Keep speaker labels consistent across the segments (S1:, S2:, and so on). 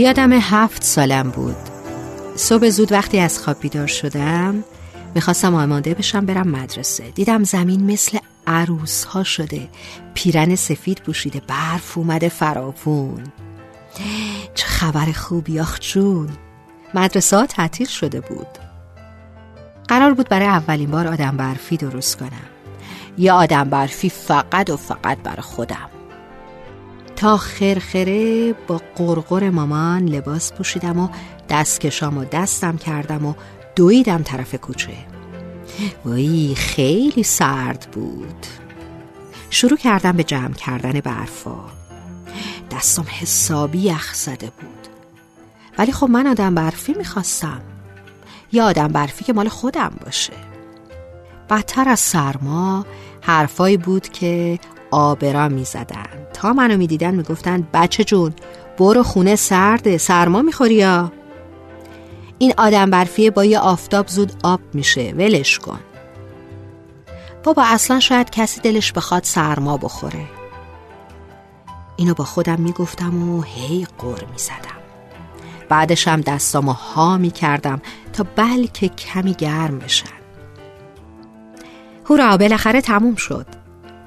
S1: یادم هفت سالم بود. صبح زود وقتی از خواب بیدار شدم می‌خواستم آماده بشم برم مدرسه. دیدم زمین مثل عروس ها شده. پیرن سفید پوشیده برف اومده فراوون. چه خبر خوبی آخ جون. مدرسه ها تعطیل شده بود. قرار بود برای اولین بار آدم برفی درست کنم. یا آدم برفی فقط و فقط برای خودم. تا خرخره با قرقر مامان لباس پوشیدم و دستکشام و دستم کردم و دویدم طرف کوچه. وای خیلی سرد بود. شروع کردم به جمع کردن برفا دستم حسابی یخ زده بود. ولی خب من آدم برفی می‌خواستم. یا آدم برفی که مال خودم باشه. بدتر از سرما حرفایی بود که آبرا می زدن تا منو می دیدن می گفتن بچه جون برو خونه سرده سرما می‌خوری یا؟ این آدم برفیه با یه آفتاب زود آب میشه ولش کن. بابا اصلا شاید کسی دلش بخواد سرما بخوره. اینو با خودم می‌گفتم و هی قر می‌زدم. بعدش هم دستامو ها می‌کردم تا بلکه کمی گرم بشن. هورا بالاخره تموم شد.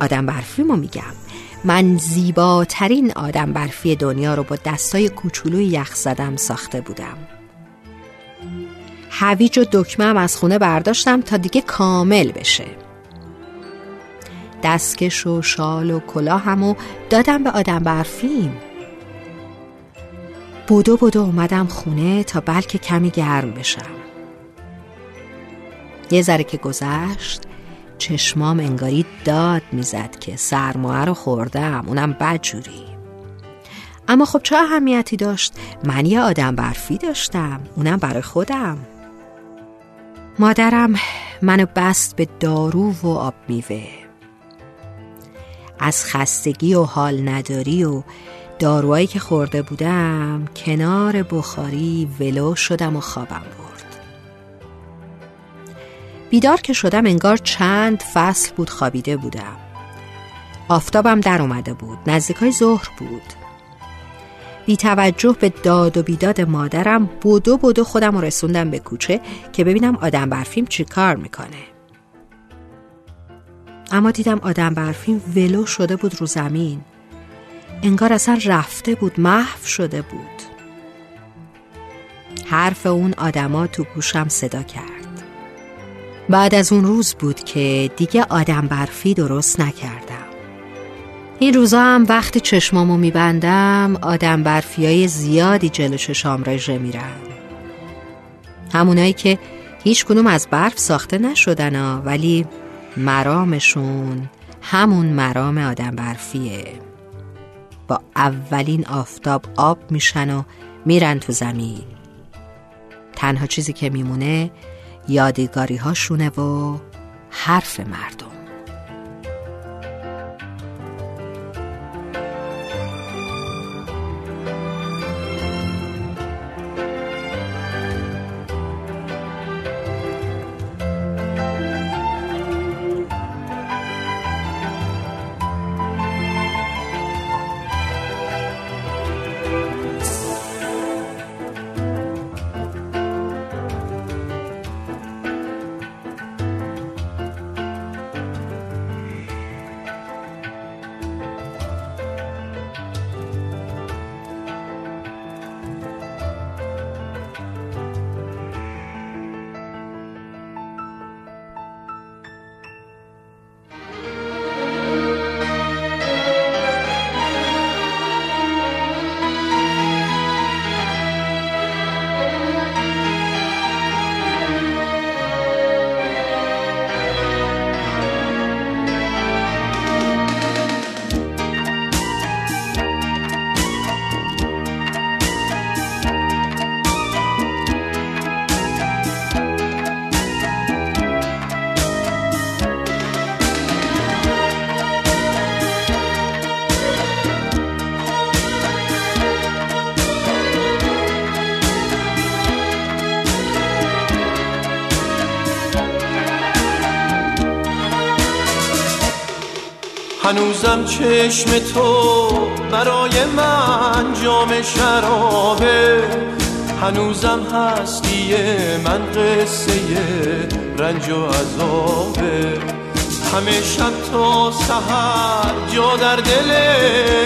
S1: آدم برفی ما میگم. من زیباترین آدم برفی دنیا رو با دستای کوچولوی یخ زدم ساخته بودم. هویج و دکمه از خونه برداشتم تا دیگه کامل بشه. دستکش و شال و کلاه همو دادم به آدم برفیم. بودو بودو اومدم خونه تا بلکه کمی گرم بشم. یه ذره که گذشت چشمام انگاری داد می‌زد که سرمایه رو خوردم اونم بدجوری اما خب چه اهمیتی داشت؟ من یه آدم برفی داشتم اونم برای خودم. مادرم منو بست به دارو و آب میوه. از خستگی و حال نداری و داروهایی که خورده بودم کنار بخاری ولو شدم و خوابم برد بیدار که شدم انگار چند فصل بود خوابیده بودم. آفتابم در اومده بود نزدیکای ظهر بود. بی توجه به داد و بیداد مادرم بودو بودو خودم رسوندم به کوچه که ببینم آدم برفیم چی کار می‌کنه. اما دیدم آدم برفیم ولو شده بود رو زمین. انگار اصلا رفته بود محو شده بود. حرف اون آدما تو گوشم صدا کرد. بعد از اون روز بود که دیگه آدم برفی درست نکردم. این روزا هم وقتی چشمامو میبندم آدم برفیای زیادی جلو چشام رژه میرن همونایی که هیچ کنوم از برف ساخته نشدن ها ولی مرامشون همون مرام آدم برفیه. با اولین آفتاب آب میشن و میرن تو زمین. تنها چیزی که میمونه یادگاری هاشونه و حرف مردم.
S2: هنوزم چشم تو برای من جام شرابه. هنوزم هستی من قصه رنج و عذابه. همه شب تا سهر جا در دل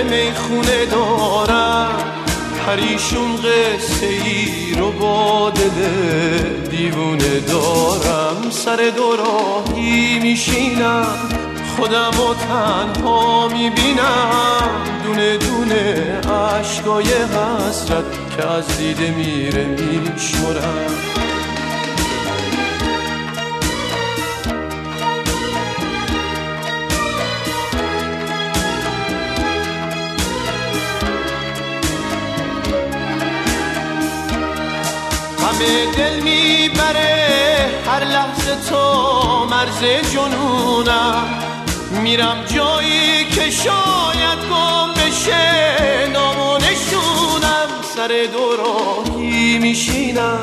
S2: می‌خونه دارم. پریشون قصه ای رو با دل دیوونه دارم. سر دوراهی میشینم. خودم و تنها می‌بینم. دونه دونه عشقای حسرت که از دیده میره میشمرم. همه دل می‌بره هر لحظه تو مرز جنونم. میرم جایی که شاید گم بشه نامونشونم. سر دوراهی میشینم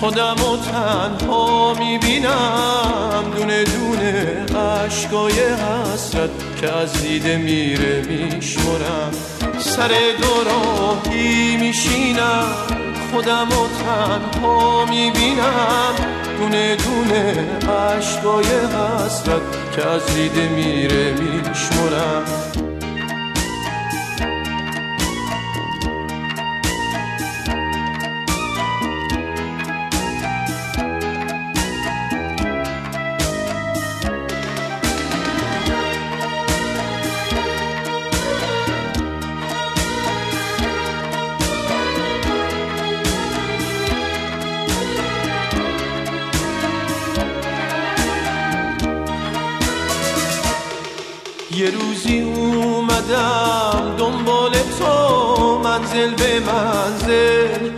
S2: خودم و تنها می‌بینم. دونه دونه عشقای حسرت که از دیده میره میشمرم. سر دوراهی میشینم. خودم و تنها می‌بینم. دونه دونه عشقای حسرت که از دیده میره میشمرم. اومدم دنبال تو منزل به منزل.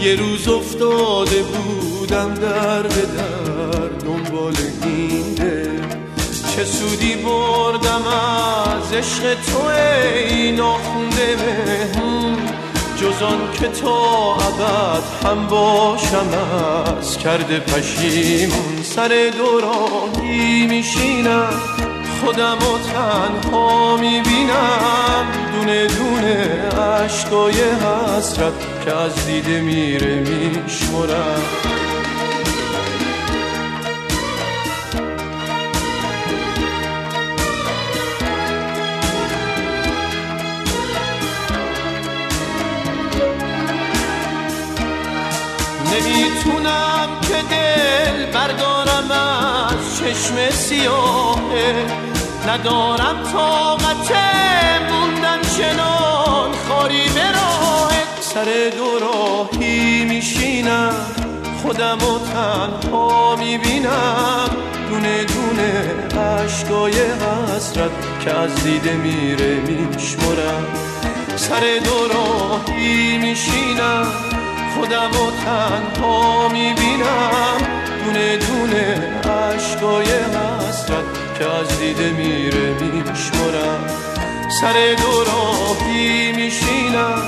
S2: یه روز افتاده بودم در به در دنبال این دل. چه سودی بردم از عشق تو ای ناخونده جز که تا ابد هم باشم از کرده پشیمون. سر دوراهی میشینم. خودم و تنها می‌بینم. دونه دونه عشقای حسرت که از دیده میره میشمرم. نمی‌تونم که دل بردارم از چشم سیاهه. ندارم طاقت موندن چنان خاری به سر دوراهی میشینم خودم و تنها می‌بینم. دونه دونه عشقای حسرت که از دیده میره میشمرم. سر دوراهی میشینم خودم و تنها می‌بینم. دونه دونه عشقای حسرت که از دیده میره میشمرم سر دوراهی میشینم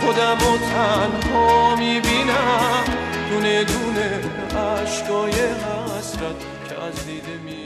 S2: خودم و تنها می‌بینم. دونه دونه عشقای حسرت که از دیده میره